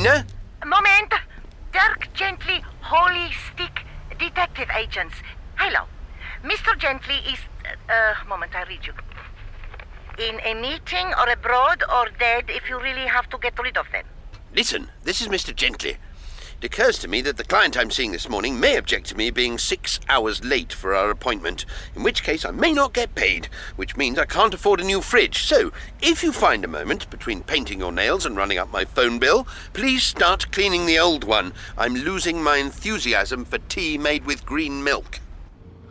Elena? Moment! Dirk Gently, Holy Stick Detective Agents. Hello. Mr. Gently is. Uh, uh, moment, I read you. In a meeting or abroad or dead if you really have to get rid of them. Listen, this is Mr. Gently. It occurs to me that the client I'm seeing this morning may object to me being six hours late for our appointment, in which case I may not get paid, which means I can't afford a new fridge. So, if you find a moment between painting your nails and running up my phone bill, please start cleaning the old one. I'm losing my enthusiasm for tea made with green milk.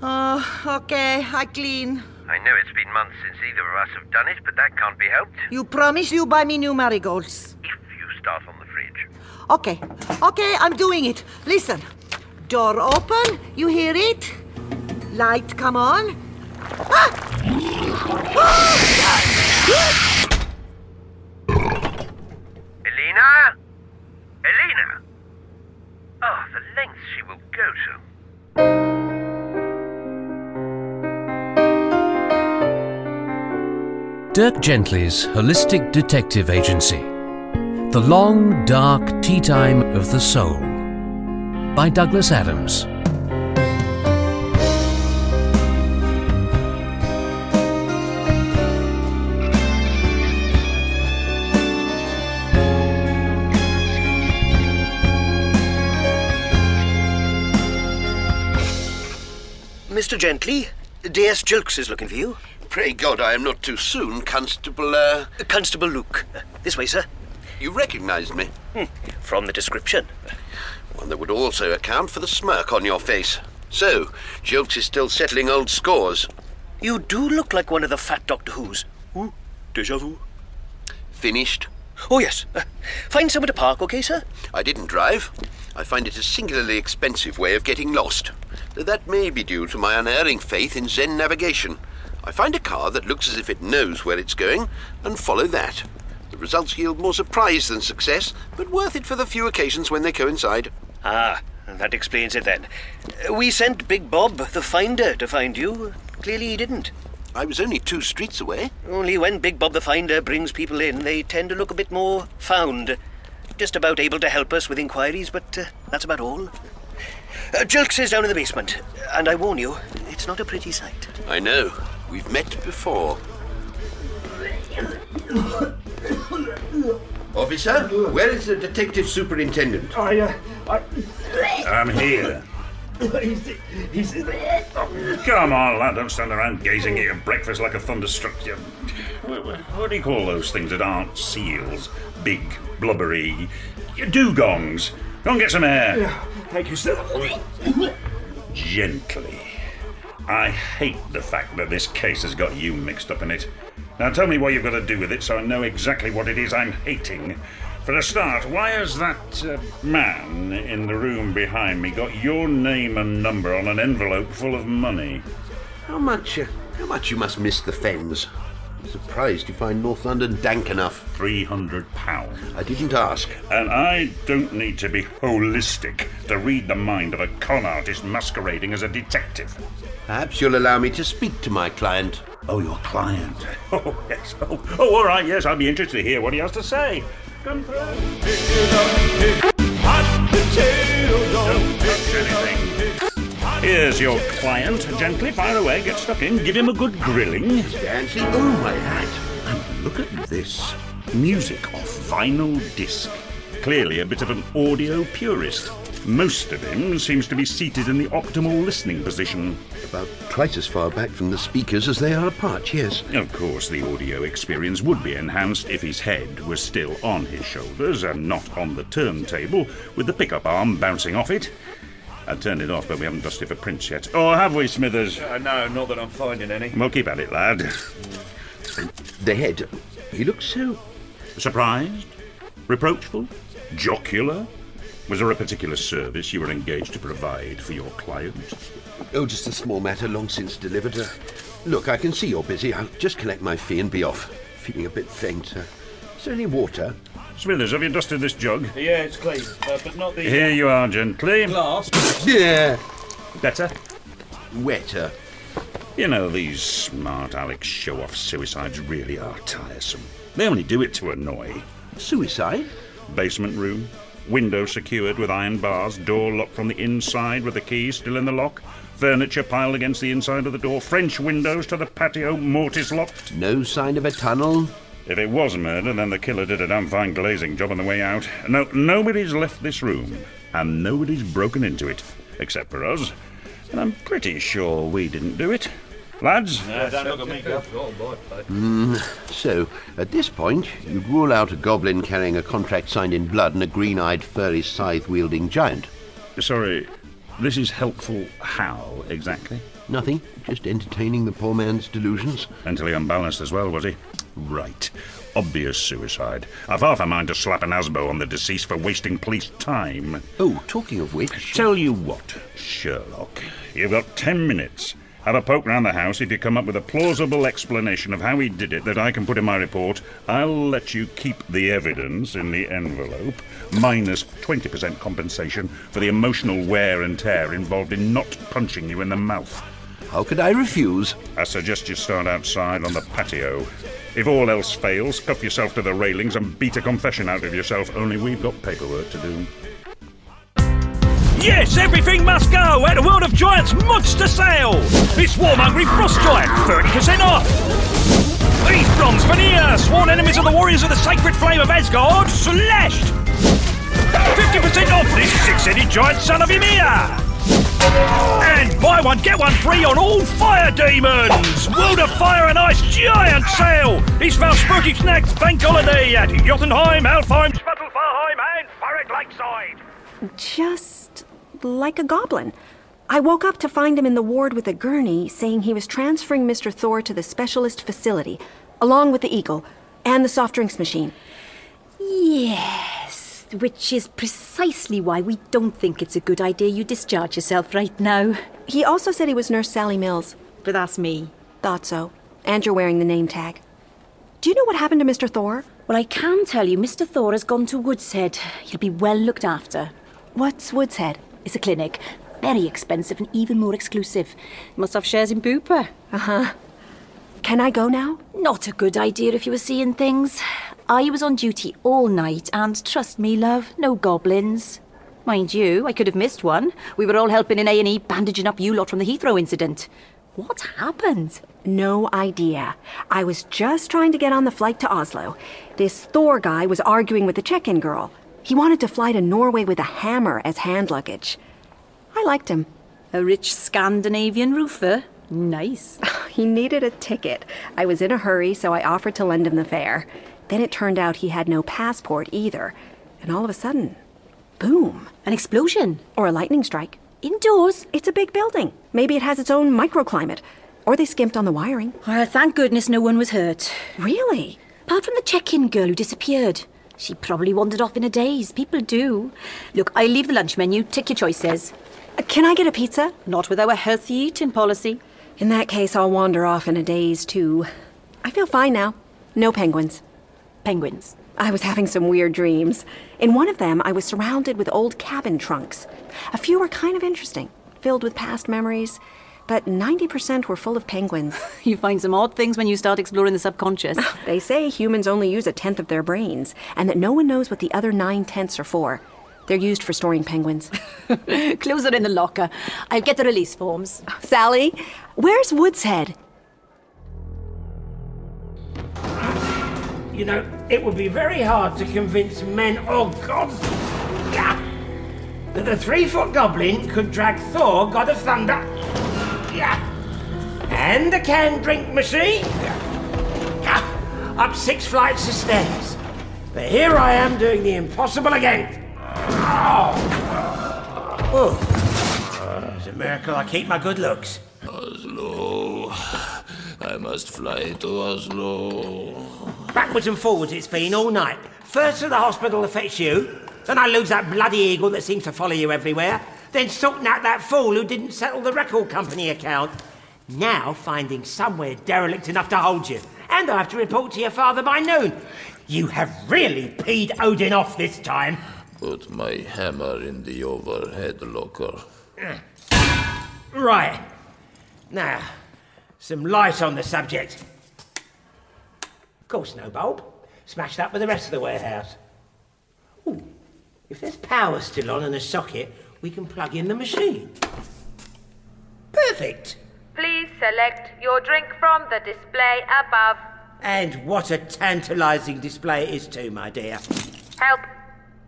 Oh, okay, I clean. I know it's been months since either of us have done it, but that can't be helped. You promise you buy me new marigolds. If you start on the fridge. Okay, okay, I'm doing it. Listen. Door open, you hear it? Light come on. Ah! Elena? Elena? Oh, the lengths she will go to. Dirk Gently's Holistic Detective Agency. The Long, Dark Tea Time of the Soul. By Douglas Adams. Mr. Gently, D.S. Gilks is looking for you. Pray God I am not too soon, Constable, uh... Constable Luke. This way, sir. You recognized me. From the description. One that would also account for the smirk on your face. So, Gilks is still settling old scores. You do look like one of the fat Doctor Who's. Ooh, deja vu. Finished? Oh, yes. Uh, find somewhere to park, okay, sir? I didn't drive. I find it a singularly expensive way of getting lost. Though that may be due to my unerring faith in Zen navigation. I find a car that looks as if it knows where it's going and follow that. Results yield more surprise than success, but worth it for the few occasions when they coincide. Ah, that explains it then. We sent Big Bob, the finder, to find you. Clearly he didn't. I was only two streets away. Only when Big Bob the finder brings people in, they tend to look a bit more found. Just about able to help us with inquiries, but uh, that's about all. Uh, Gilks is down in the basement, and I warn you, it's not a pretty sight. I know. We've met before. Officer, where is the detective superintendent? I, uh, I, I'm here. he's, he's, Oh, come on, lad, don't stand around gazing at your breakfast like a thunderstruck. You, what, what- what do you call those things that aren't seals? Big, blubbery dugongs. Go and get some air. thank you, sir. Gently. I hate the fact that this case has got you mixed up in it. Now tell me what you've got to do with it so I know exactly what it is I'm hating. For a start, why has that uh, man in the room behind me got your name and number on an envelope full of money? How much, uh, how much you must miss the Fens? I'm surprised you find North London dank enough. Three hundred pounds. I didn't ask. And I don't need to be holistic to read the mind of a con artist masquerading as a detective. Perhaps you'll allow me to speak to my client. Oh, your client. Oh, yes. Oh, oh, all right, yes, I'd be interested to hear what he has to say. Come through. Don't touch anything. Here's your client. Gently fire away, get stuck in, give him a good grilling. Fancy? Oh, my hat. And look at this music off vinyl disc. Clearly a bit of an audio purist. Most of him seems to be seated in the optimal listening position. About twice as far back from the speakers as they are apart, yes. Of course, the audio experience would be enhanced if his head was still on his shoulders and not on the turntable, with the pickup arm bouncing off it. I turned it off, but we haven't dusted for prints yet. Or have we, Smithers? Uh, no, not that I'm finding any. Well, keep at it, lad. The head. He looks so. Surprised? Reproachful? Jocular? Was there a particular service you were engaged to provide for your client? Oh, just a small matter long since delivered. Uh, look, I can see you're busy. I'll just collect my fee and be off. Feeling a bit faint. Uh, is there any water? Smithers, have you dusted this jug? Yeah, it's clean, uh, but not the Here you are, gently. glass. Yeah. Better? Wetter. You know, these smart Alex show off suicides really are tiresome. They only do it to annoy. Suicide? Basement room. Window secured with iron bars. Door locked from the inside with the key still in the lock. Furniture piled against the inside of the door. French windows to the patio. Mortise locked. No sign of a tunnel? If it was murder, then the killer did a damn fine glazing job on the way out. No, nobody's left this room, and nobody's broken into it, except for us. And I'm pretty sure we didn't do it. Lads? Mm, so, at this point, you'd rule out a goblin carrying a contract signed in blood and a green eyed, furry, scythe wielding giant. Sorry, this is helpful how, exactly? Nothing, just entertaining the poor man's delusions. Mentally unbalanced as well, was he? Right. Obvious suicide. I've half a mind to slap an asbo on the deceased for wasting police time. Oh, talking of which. Tell you what, Sherlock, you've got ten minutes. Have a poke round the house. If you come up with a plausible explanation of how he did it that I can put in my report, I'll let you keep the evidence in the envelope, minus 20% compensation for the emotional wear and tear involved in not punching you in the mouth. How could I refuse? I suggest you start outside on the patio. If all else fails, cuff yourself to the railings and beat a confession out of yourself, only we've got paperwork to do. Yes, everything must go at the World of Giants Monster Sale! This warm-hungry frost giant, 30% off! These bronze veneer, sworn enemies of the warriors of the sacred flame of Asgard, slashed! 50% off this six-headed giant son of Ymir! And buy one, get one free on all fire demons! World of Fire and Ice giant sale! It's Walpurgis next bank holiday at Jotunheim, Alfheim, Svartalfheim and Thurrock Lakeside! Just like a goblin. I woke up to find him in the ward with a gurney saying he was transferring Mr. Thor to the specialist facility, along with the eagle and the soft drinks machine. Yes, which is precisely why we don't think it's a good idea you discharge yourself right now. He also said he was Nurse Sally Mills. But that's me. Thought so. And you're wearing the name tag. Do you know what happened to Mr. Thor? Well, I can tell you, Mr. Thor has gone to Woodshead. He'll be well looked after. What's Woodshead? It's a clinic. Very expensive and even more exclusive. You Must have shares in BUPA. Uh huh. Can I go now? Not a good idea if you were seeing things. I was on duty all night, and trust me, love, no goblins. Mind you, I could have missed one. We were all helping in A&E bandaging up you lot from the Heathrow incident. What happened? No idea. I was just trying to get on the flight to Oslo. This Thor guy was arguing with the check in girl. He wanted to fly to Norway with a hammer as hand luggage. I liked him. A rich Scandinavian roofer? Nice. He needed a ticket. I was in a hurry, so I offered to lend him the fare. Then it turned out he had no passport either. And all of a sudden, boom. An explosion? Or a lightning strike. Indoors? It's a big building. Maybe it has its own microclimate. Or they skimped on the wiring. Well, thank goodness no one was hurt. Really? Apart from the check-in girl who disappeared. She probably wandered off in a daze. People do. Look, I leave the lunch menu. Take your choices. Uh, Can I get a pizza? Not with our healthy eating policy. In that case, I'll wander off in a daze, too. I feel fine now. No penguins. Penguins. I was having some weird dreams. In one of them, I was surrounded with old cabin trunks. A few were kind of interesting, filled with past memories, but 90% were full of penguins. You find some odd things when you start exploring the subconscious. They say humans only use a tenth of their brains, and that no one knows what the other nine tenths are for. They're used for storing penguins. Close it in the locker. I'll get the release forms. Sally, where's Woodshead? You know, it would be very hard to convince men, oh God, that the three foot goblin could drag Thor, God of Thunder, yeah, and the canned drink machine, up six flights of stairs. But here I am doing the impossible again. Oh. Oh. It's a miracle I keep my good looks. Oslo. I must fly to Oslo. Backwards and forwards it's been all night. First to the hospital to fetch you, then I lose that bloody eagle that seems to follow you everywhere, then sorting out that fool who didn't settle the record company account. Now finding somewhere derelict enough to hold you. And I have to report to your father by noon. You have really peed Odin off this time. Put my hammer in the overhead locker. Hmm. Right. Now, some light on the subject. Of course, no bulb. Smashed up with the rest of the warehouse. Ooh, if there's power still on and a socket, we can plug in the machine. Perfect. Please select your drink from the display above. And what a tantalising display it is too, my dear. Help.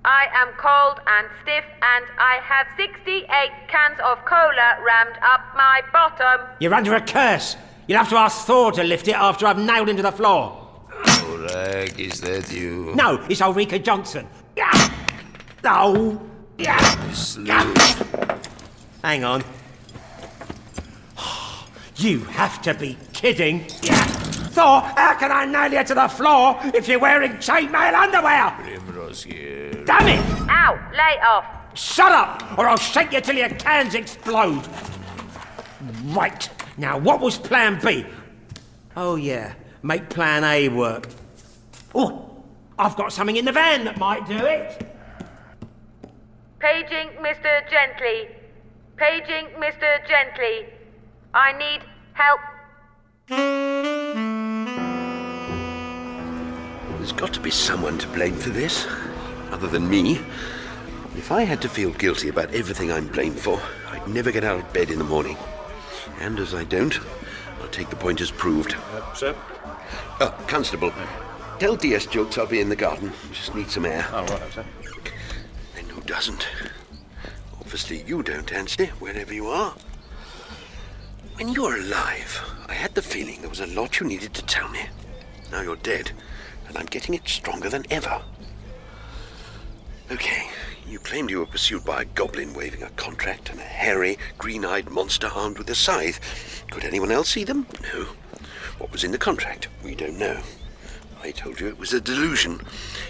I am cold and stiff, and I have 68 cans of cola rammed up my bottom. You're under a curse. You'll have to ask Thor to lift it after I've nailed him to the floor. Rag, is that you? No, it's Ulrika Jonsson. Yeah. Oh. Hang on. You have to be kidding. Yeah. Thor, how can I nail you to the floor if you're wearing chainmail underwear? Primrose here. Damn it! Ow, lay off. Shut up, or I'll shake you till your cans explode. Right. Now, what was plan B? Oh, yeah. Make plan A work. Oh, I've got something in the van that might do it. Paging Mr. Gently. Paging Mr. Gently. I need help. There's got to be someone to blame for this, other than me. If I had to feel guilty about everything I'm blamed for, I'd never get out of bed in the morning. And as I don't, I'll take the point as proved. Uh, sir? Oh, Constable, tell DS Gilks I'll be in the garden. Just need some air. Oh, right, sir. And who doesn't? Obviously you don't, Anstey, wherever you are. When you were alive, I had the feeling there was a lot you needed to tell me. Now you're dead, and I'm getting it stronger than ever. Okay, you claimed you were pursued by a goblin waving a contract and a hairy, green eyed monster armed with a scythe. Could anyone else see them? No. What was in the contract? We don't know. I told you it was a delusion.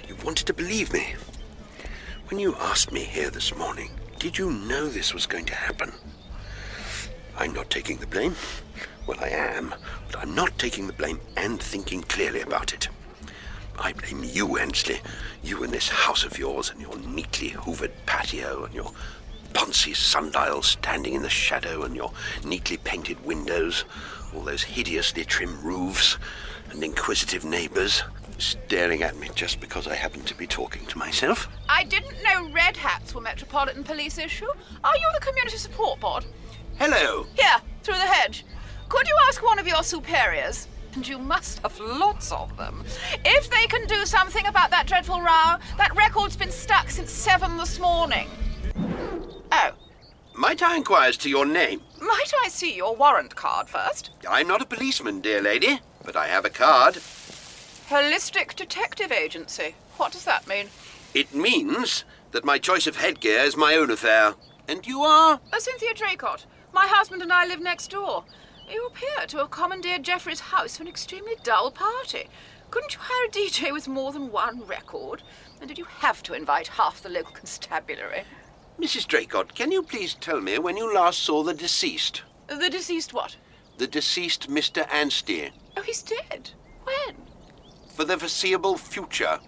You wanted to believe me. When you asked me here this morning, did you know this was going to happen? I'm not taking the blame. Well, I am, but I'm not taking the blame and thinking clearly about it. I blame you, Anstey. You and this house of yours, and your neatly hoovered patio, and your poncy sundial standing in the shadow, and your neatly painted windows, all those hideously trim roofs, and inquisitive neighbours staring at me just because I happen to be talking to myself. I didn't know red hats were Metropolitan Police issue. Are you the Community Support Board? Hello. Here, through the hedge. Could you ask one of your superiors? And you must have lots of them. If they can do something about that dreadful row, that record's been stuck since seven this morning. Oh, Might I inquire as to your name? might I see your warrant card first? I'm not a policeman, dear lady, but I have a card. Holistic Detective Agency. What does that mean? It means that my choice of headgear is my own affair. And you are? Cynthia Draycott. My husband and I live next door. You appear to have commandeered Jeffrey's house for an extremely dull party. Couldn't you hire a DJ with more than one record? And did you have to invite half the local constabulary? Mrs. Draycott, can you please tell me when you last saw the deceased? The deceased what? The deceased Mr. Anstey. Oh, he's dead. When? For the foreseeable future.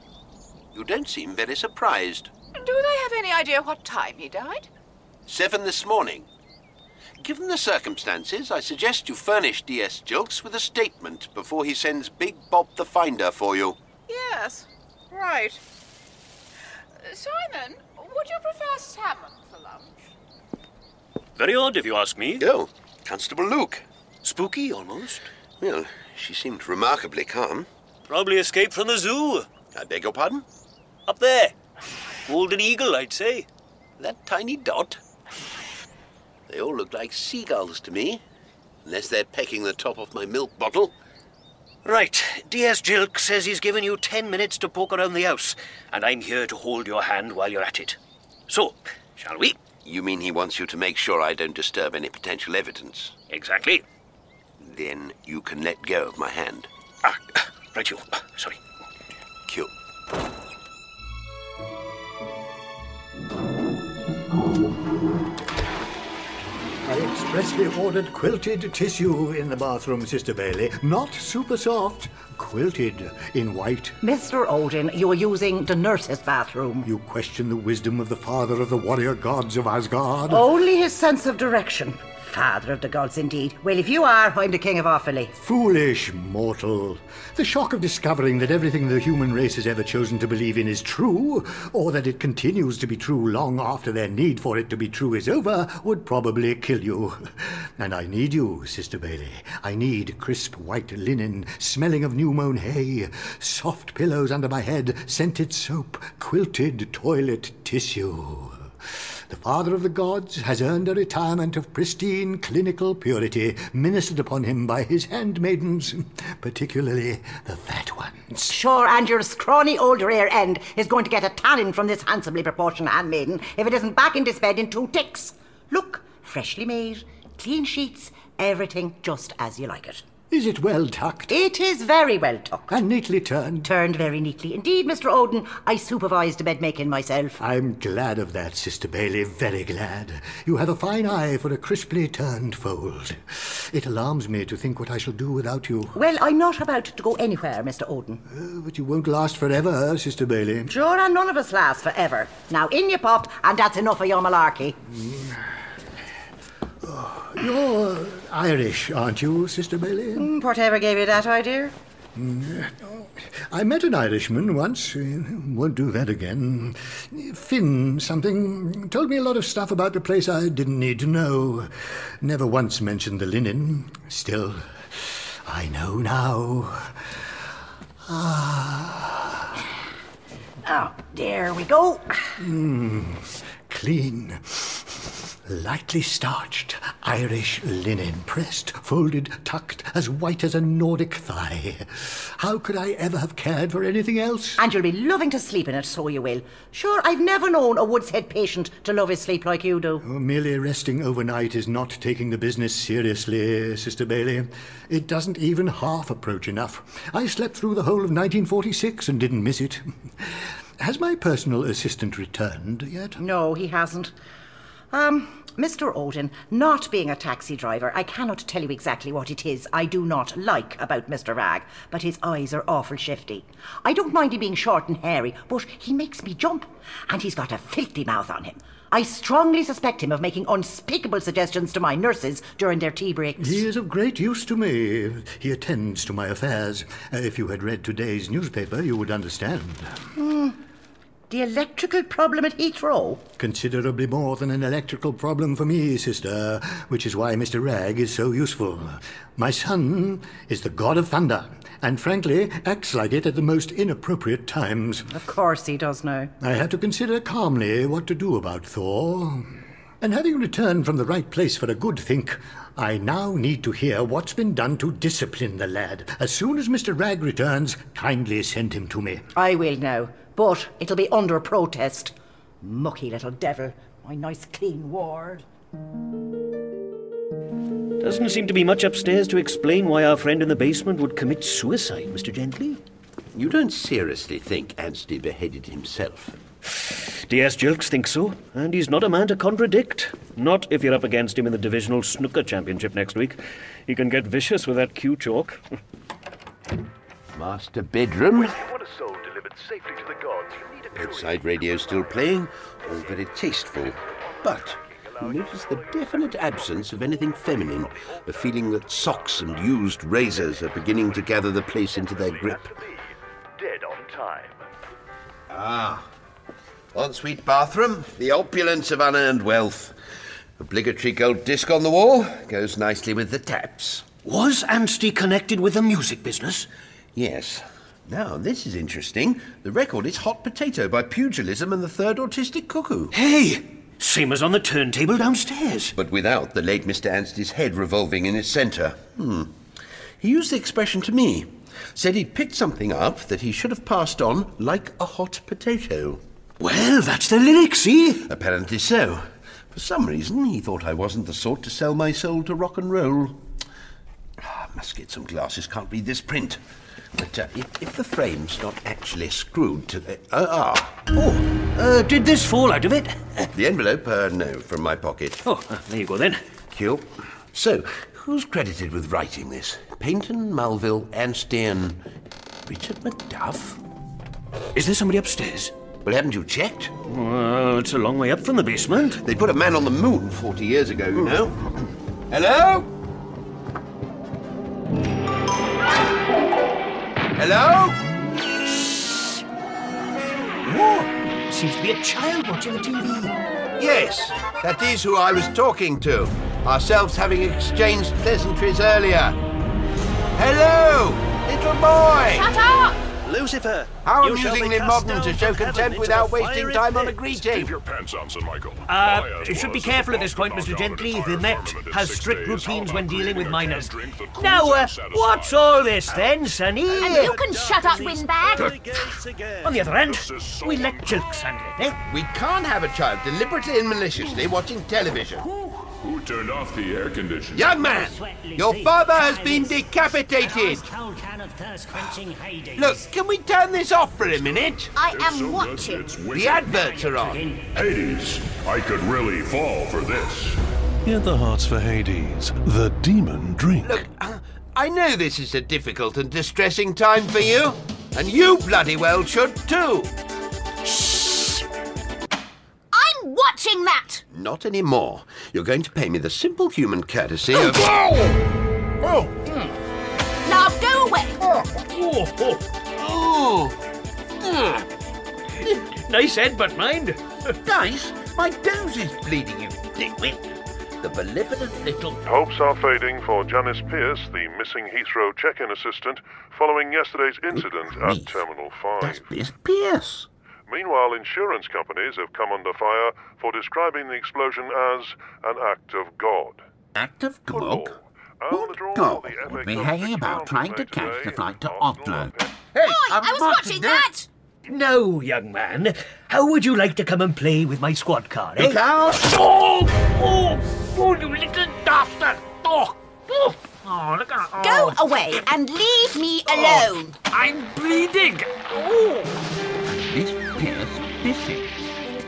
You don't seem very surprised. Do they have any idea what time he died? Seven this morning. Given the circumstances, I suggest you furnish DS Gilks with a statement before he sends Big Bob the Finder for you. Yes. Right. Simon, would you prefer salmon for lunch? Very odd, if you ask me. Oh, Constable Luke. Spooky, almost. Well, she seemed remarkably calm. Probably escaped from the zoo. I beg your pardon? Up there. Golden eagle, I'd say. That tiny dot? They all look like seagulls to me. Unless they're pecking the top off my milk bottle. Right, DS Jilk says he's given you ten minutes to poke around the house, and I'm here to hold your hand while you're at it. So, shall we? You mean he wants you to make sure I don't disturb any potential evidence? Exactly. Then you can let go of my hand. Ah, right you. Sorry. Cute. I expressly ordered quilted tissue in the bathroom, Sister Bailey. Not super soft, quilted in white. Mr. Odin, you're using the nurse's bathroom. You question the wisdom of the father of the warrior gods of Asgard? Only his sense of direction. Father of the gods, indeed. Well, if you are, I'm the king of Offaly. Foolish mortal. The shock of discovering that everything the human race has ever chosen to believe in is true, or that it continues to be true long after their need for it to be true is over, would probably kill you. And I need you, Sister Bailey. I need crisp white linen, smelling of new mown hay, soft pillows under my head, scented soap, quilted toilet tissue. The Father of the Gods has earned a retirement of pristine clinical purity, ministered upon him by his handmaidens, particularly the fat ones. Sure, and your scrawny old rear end is going to get a tannin from this handsomely proportioned handmaiden if it isn't back in this bed in two ticks. Look, freshly made, clean sheets, everything just as you like it. Is it well tucked? It is very well tucked. And neatly turned? Turned very neatly. Indeed, Mr. Odin, I supervised the bed making myself. I'm glad of that, Sister Bailey, very glad. You have a fine eye for a crisply turned fold. It alarms me to think what I shall do without you. Well, I'm not about to go anywhere, Mr. Odin. Uh, but you won't last forever, Sister Bailey. Sure, and none of us last forever. Now, in you pop, and that's enough of your malarkey. Mm. You're Irish, aren't you, Sister Bailey? Mm, whatever gave you that idea? Mm, I met an Irishman once. Uh, Won't do that again. Finn something. Told me a lot of stuff about the place I didn't need to know. Never once mentioned the linen. Still, I know now. Ah. Oh, there we go. Mm, clean. Lightly starched Irish linen, pressed, folded, tucked, as white as a Nordic thigh. How could I ever have cared for anything else? And you'll be loving to sleep in it, so you will. Sure, I've never known a Woodshead patient to love his sleep like you do. Oh, merely resting overnight is not taking the business seriously, Sister Bailey. It doesn't even half approach enough. I slept through the whole of 1946 and didn't miss it. Has my personal assistant returned yet? No, he hasn't. Um, Mr. Odin, not being a taxi driver, I cannot tell you exactly what it is I do not like about Mr. Rag, but his eyes are awful shifty. I don't mind him being short and hairy, but he makes me jump, and he's got a filthy mouth on him. I strongly suspect him of making unspeakable suggestions to my nurses during their tea breaks. He is of great use to me. He attends to my affairs. Uh, if you had read today's newspaper, you would understand. Hmm. The electrical problem at Heathrow? Considerably more than an electrical problem for me, sister, which is why Mr. Rag is so useful. My son is the god of thunder, and frankly, acts like it at the most inappropriate times. Of course he does now. I have to consider calmly what to do about Thor. And having returned from the right place for a good think, I now need to hear what's been done to discipline the lad. As soon as Mr. Rag returns, kindly send him to me. I will now, but it'll be under protest. Mucky little devil, my nice clean ward. Doesn't seem to be much upstairs to explain why our friend in the basement would commit suicide, Mr. Gently. You don't seriously think Anstey beheaded himself? D.S. Gilks thinks so, and he's not a man to contradict. Not if you're up against him in the divisional snooker championship next week. He can get vicious with that cue chalk. Master bedroom. When you want a soul delivered safely to the Outside radio still playing, all very tasteful. But you notice the definite absence of anything feminine, a feeling that socks and used razors are beginning to gather the place into their grip. dead on time. Ah. Ensuite bathroom, the opulence of unearned wealth. Obligatory gold disc on the wall goes nicely with the taps. Was Anstey connected with the music business? Yes. Now, this is interesting. The record is Hot Potato by Pugilism and the Third Autistic Cuckoo. Hey! Same as on the turntable downstairs. But without the late Mr. Anstey's head revolving in its centre. Hmm. He used the expression to me. Said he'd picked something up that he should have passed on like a hot potato. Well, that's the lyric, see? Apparently so. For some reason, he thought I wasn't the sort to sell my soul to rock and roll. Ah, must get some glasses, can't read this print. But uh, if, if the frame's not actually screwed to the. Uh, ah! Oh, uh, did this fall out of it? The envelope? Uh, no, from my pocket. Oh, uh, there you go then. Q. So, who's credited with writing this? Paynton, Mulville, Anstey, Richard Macduff? Is there somebody upstairs? Well, haven't you checked? Well, it's a long way up from the basement. They put a man on the moon 40 years ago, you know. Hello? Hello? Shh. Oh, seems to be a child watching the TV. Yes, that is who I was talking to. Ourselves having exchanged pleasantries earlier. Hello, little boy. Shut up! Lucifer! How you shall be amusingly cast modern to show contempt without wasting fiery time on a pit. greeting. your pants on, Sir Michael. Uh, it should be careful at this point, Mr. Gently. The Met has strict routines when dealing with minors. Now, uh, what's all this then, Sonny? And you can shut up, windbag! On the other hand, we let Gilks handle it, eh? We can't have a child deliberately and maliciously watching television. Who turned off the air conditioner? Young man, your father has been decapitated. Look, can we turn this off for a minute? I am watching. The adverts are on. Hades, I could really fall for this. Hear the hearts for Hades, the demon drink. Look, uh, I know this is a difficult and distressing time for you, and you bloody well should too. I'm watching that! Not anymore. You're going to pay me the simple human courtesy of. Oh! Now go away! Oh, oh, oh, oh. Hmm. Nice head, but mind. Nice? My nose is bleeding, you dickwit. The benevolent little. Hopes are fading for Janice Pierce, the missing Heathrow check-in assistant, following yesterday's incident at Terminal 5. Miss Pierce. Meanwhile, insurance companies have come under fire for describing the explosion as an act of God. Act of God? And the draw God of the FA would be hanging about trying to catch the flight to Oslo. Hey, I was watching that! No, young man. How would you like to come and play with my squad car, eh? Look out! Oh! Oh! Oh, you little dastard! Oh! Oh! Oh, look at Go oh. away and leave me alone! I'm bleeding! Oh! Miss Pierce, busy.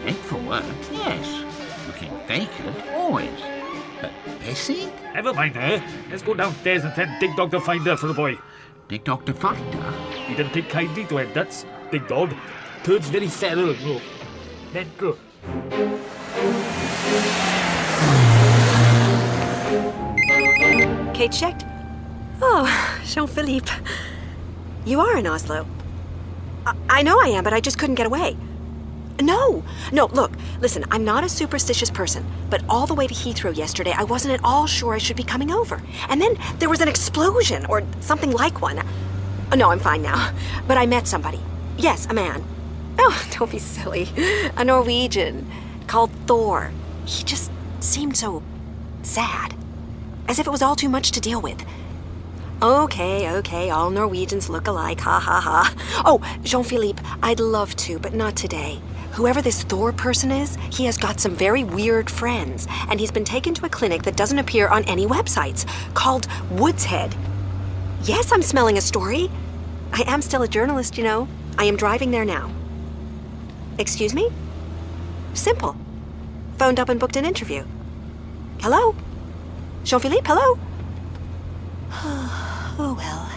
Fit for work, yes. Looking vacant, always. But busy? Never mind her. Let's go downstairs and send Dig Dog to find her for the boy. Dig Dog to find her? He didn't take kindly to it, that's Dig Dog. Turd's very feral, bro. Mental. Kate checked. Oh, Jean Philippe. You are in Oslo. I-, know I am, but I just couldn't get away. No, no, look, listen, I'm not a superstitious person, but all the way to Heathrow yesterday, I wasn't at all sure I should be coming over. And then there was an explosion, or something like one. Oh, no, I'm fine now. But I met somebody. Yes, a man. Oh, don't be silly. A Norwegian called Thor. He just seemed so sad. As if it was all too much to deal with. Okay, okay, all Norwegians look alike, ha ha ha. Oh, Jean Philippe, I'd love to, but not today. Whoever this Thor person is, he has got some very weird friends, and he's been taken to a clinic that doesn't appear on any websites, called Woodshead. Yes, I'm smelling a story. I am still a journalist, you know. I am driving there now. Excuse me? Simple. Phoned up and booked an interview. Hello? Jean Philippe, hello? oh well.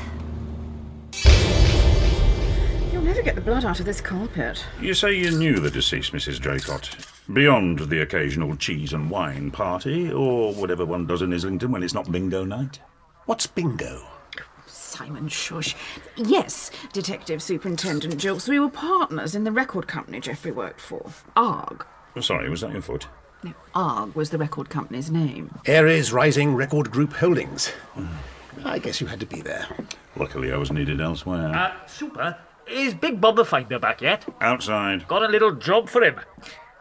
You'll never get the blood out of this carpet. You say you knew the deceased Mrs. Draycott, beyond the occasional cheese and wine party, or whatever one does in Islington when it's not bingo night? What's bingo? Simon Shush. Yes, Detective Superintendent Gilks. We were partners in the record company Jeffrey worked for. ARG. Oh, sorry, was that your foot? No, ARG was the record company's name. Ares Rising Record Group Holdings. Hmm. I guess you had to be there. Luckily, I was needed elsewhere. Uh, super. Is Big Bob the Finder back yet? Outside. Got a little job for him.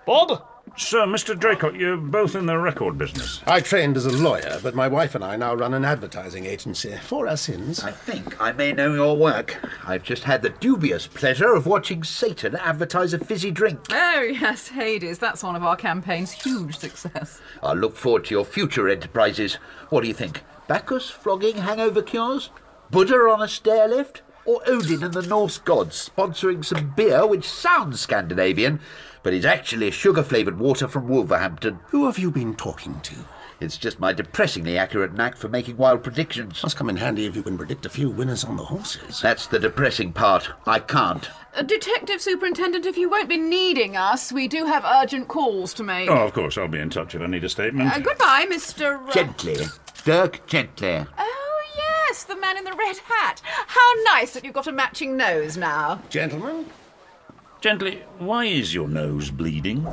Bob? Sir, Mr. Draycott, you're both in the record business. I trained as a lawyer, but my wife and I now run an advertising agency for our sins. I think I may know your work. I've just had the dubious pleasure of watching Satan advertise a fizzy drink. Oh, yes, Hades. That's one of our campaign's huge success. I look forward to your future enterprises. What do you think? Bacchus flogging hangover cures? Buddha on a stair lift? Or Odin and the Norse gods sponsoring some beer which sounds Scandinavian, but is actually sugar flavoured water from Wolverhampton? Who have you been talking to? It's just my depressingly accurate knack for making wild predictions. Must come in handy if you can predict a few winners on the horses. That's the depressing part. I can't. Uh, Detective Superintendent, if you won't be needing us, we do have urgent calls to make. Oh, of course, I'll be in touch if I need a statement. Uh, goodbye, Mr. Uh, Gently. Dirk, gently. Oh, yes, the man in the red hat. How nice that you've got a matching nose now. Gentlemen? Gently, why is your nose bleeding?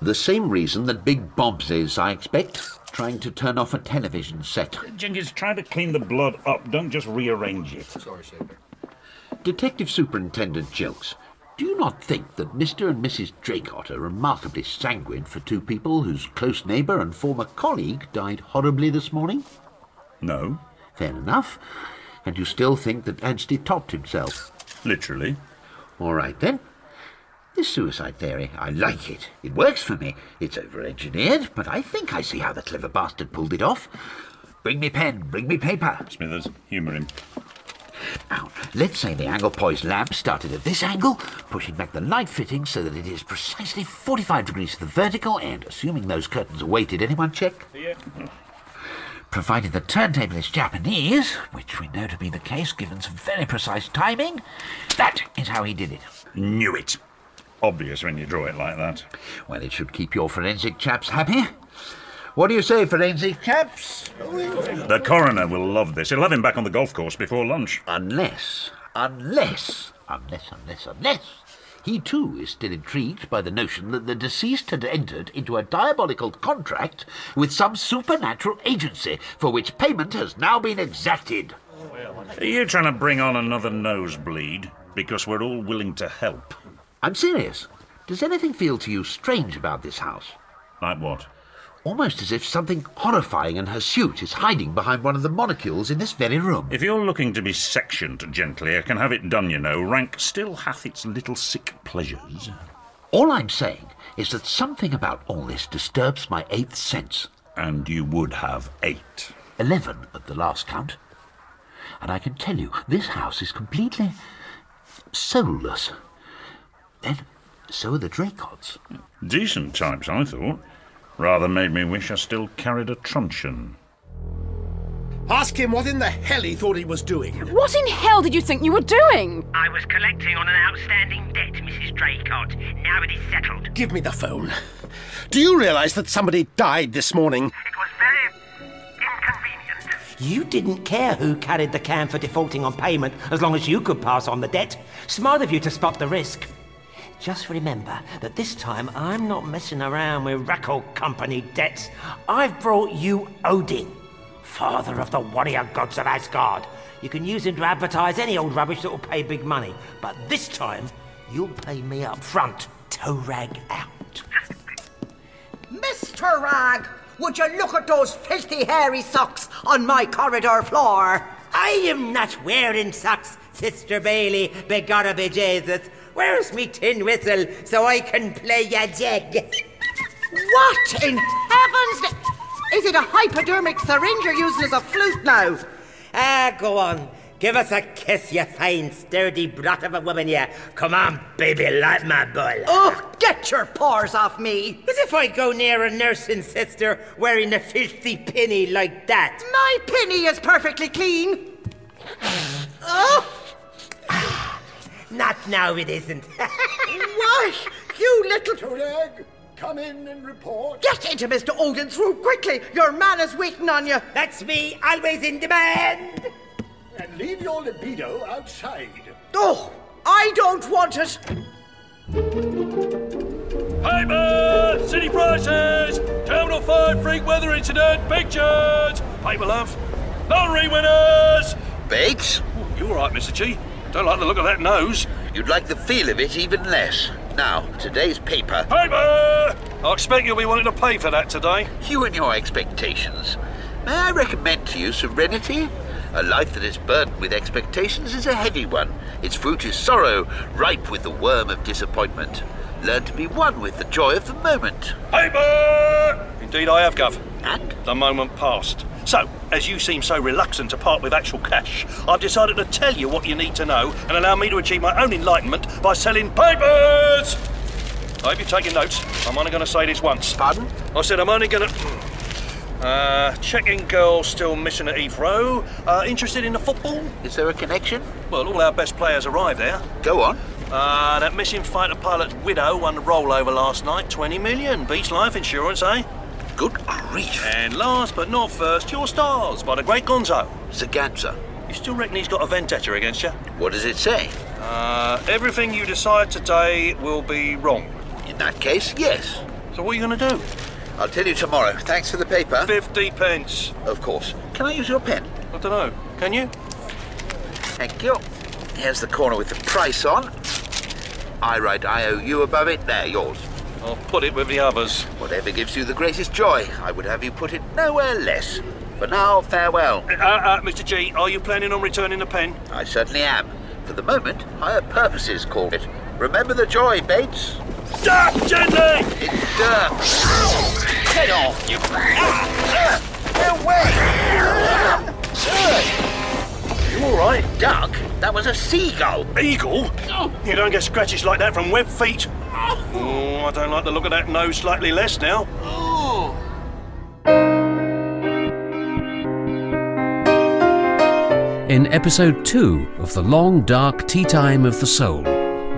The same reason that Big Bob's is, I expect. Trying to turn off a television set. Jenkins, try to clean the blood up. Don't just rearrange it. Sorry, Saber. Detective Superintendent Gilks, do you not think that Mr. and Mrs. Draycott are remarkably sanguine for two people whose close neighbour and former colleague died horribly this morning? No. Fair enough. And you still think that Anstey topped himself? Literally. All right then. This suicide theory, I like it. It works for me. It's over-engineered, but I think I see how the clever bastard pulled it off. Bring me pen, bring me paper. Smithers, humour him. Now, let's say the angle poised lamp started at this angle, pushing back the light fitting so that it is precisely 45 degrees to the vertical, and assuming those curtains are weighted, anyone check? Yeah. Provided the turntable is Japanese, which we know to be the case given some very precise timing, that is how he did it. Knew it. Obvious when you draw it like that. Well, it should keep your forensic chaps happy. What do you say, forensic chaps? The coroner will love this. He'll have him back on the golf course before lunch. Unless, unless, unless, unless, unless, he too is still intrigued by the notion that the deceased had entered into a diabolical contract with some supernatural agency for which payment has now been exacted. Are you trying to bring on another nosebleed? Because we're all willing to help. I'm serious. Does anything feel to you strange about this house? Like what? Almost as if something horrifying and hirsute is hiding behind one of the monocules in this very room. If you're looking to be sectioned gently, I can have it done, you know. Rank still hath its little sick pleasures. All I'm saying is that something about all this disturbs my eighth sense. And you would have eight. Eleven at the last count. And I can tell you, this house is completely soulless. Then, so are the Draycotts. Decent types, I thought. Rather made me wish I still carried a truncheon. Ask him what in the hell he thought he was doing. What in hell did you think you were doing? I was collecting on an outstanding debt, Mrs. Draycott. Now it is settled. Give me the phone. Do you realise that somebody died this morning? It was very inconvenient. You didn't care who carried the can for defaulting on payment as long as you could pass on the debt. Smart of you to spot the risk. Just remember that this time I'm not messing around with record company debts. I've brought you Odin, father of the warrior gods of Asgard. You can use him to advertise any old rubbish that will pay big money. But this time, you'll pay me up front. Toe rag out. Mr. Rag, would you look at those filthy hairy socks on my corridor floor? I am not wearing socks, Sister Bailey, begotta be Jesus. Where's me tin whistle so I can play ya jig? What in heaven's name? Is it a hypodermic syringe you're using as a flute now? Ah, go on. Give us a kiss, you fine, sturdy brat of a woman, you. Come on, baby, light my bull. Oh, get your paws off me. As if I go near a nursing sister wearing a filthy pinny like that. My pinny is perfectly clean. oh, Not now, it isn't. why, you little... Torag, come in and report. Get into Mr. Odin's room quickly. Your man is waiting on you. That's me, always in demand. And leave your libido outside. Oh, I don't want it. Paper! City prices! Terminal 5 freak weather incident pictures! Paper, love. Lottery winners! Bates? You all right, Mr. G? Don't like the look of that nose. You'd like the feel of it even less. Now, today's paper. Paper! I expect you'll be wanting to pay for that today. You and your expectations. May I recommend to you serenity? A life that is burdened with expectations is a heavy one. Its fruit is sorrow, ripe with the worm of disappointment. Learn to be one with the joy of the moment. Paper! Indeed, I have, Gov. And? The moment passed. So, as you seem so reluctant to part with actual cash, I've decided to tell you what you need to know and allow me to achieve my own enlightenment by selling papers! I hope you're taking notes. I'm only going to say this once. Pardon? I said I'm only going to. Uh, check-in girl still missing at Heathrow. Uh, interested in the football? Is there a connection? Well, all our best players arrived there. Go on. Uh, that missing fighter pilot's widow won the rollover last night. 20 million. Beats life insurance, eh? Good grief. And last but not first, your stars by the great Gonzo. Zaganza. You still reckon he's got a vendetta against you? What does it say? Uh, everything you decide today will be wrong. In that case, yes. So what are you going to do? I'll tell you tomorrow. Thanks for the paper. 50 pence. Of course. Can I use your pen? I don't know. Can you? Thank you. Here's the corner with the price on. I write IOU above it. There, yours. I'll put it with the others. Whatever gives you the greatest joy, I would have you put it nowhere less. For now, farewell. Uh, uh, Mr. G, are you planning on returning the pen? I certainly am. For the moment, higher purposes call it. Remember the joy, Bates. Stop, gently! It's uh, head off, you. Away! You all right? Duck? That was a seagull. Eagle? You don't get scratches like that from web feet. Oh, I don't like the look of that nose slightly less now. In episode 2 of The Long Dark Tea Time of the Soul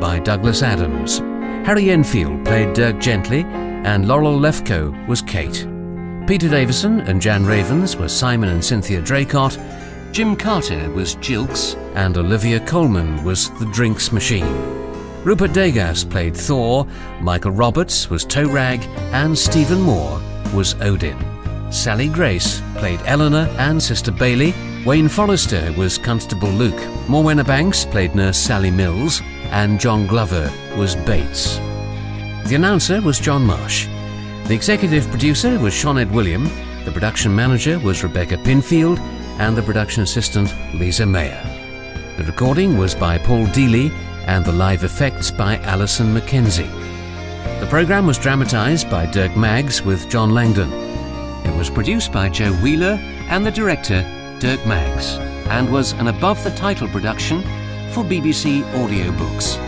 by Douglas Adams, Harry Enfield played Dirk Gently and Laurel Lefko was Kate. Peter Davison and Jan Ravens were Simon and Cynthia Draycott, Jim Carter was Gilks, and Olivia Colman was the Drinks Machine. Rupert Degas played Thor, Michael Roberts was Toe Rag, and Stephen Moore was Odin. Sally Grace played Eleanor and Sister Bailey. Wayne Forrester was Constable Luke. Morwenna Banks played Nurse Sally Mills, and John Glover was Bates. The announcer was John Marsh. The executive producer was Sean Ed William. The production manager was Rebecca Pinfield, and the production assistant Lisa Mayer. The recording was by Paul Deely, and the live effects by Alison Mackenzie. The program was dramatized by Dirk Maggs with John Langdon. It was produced by Joe Wheeler and the director, Dirk Maggs, and was an above the title production for BBC Audiobooks.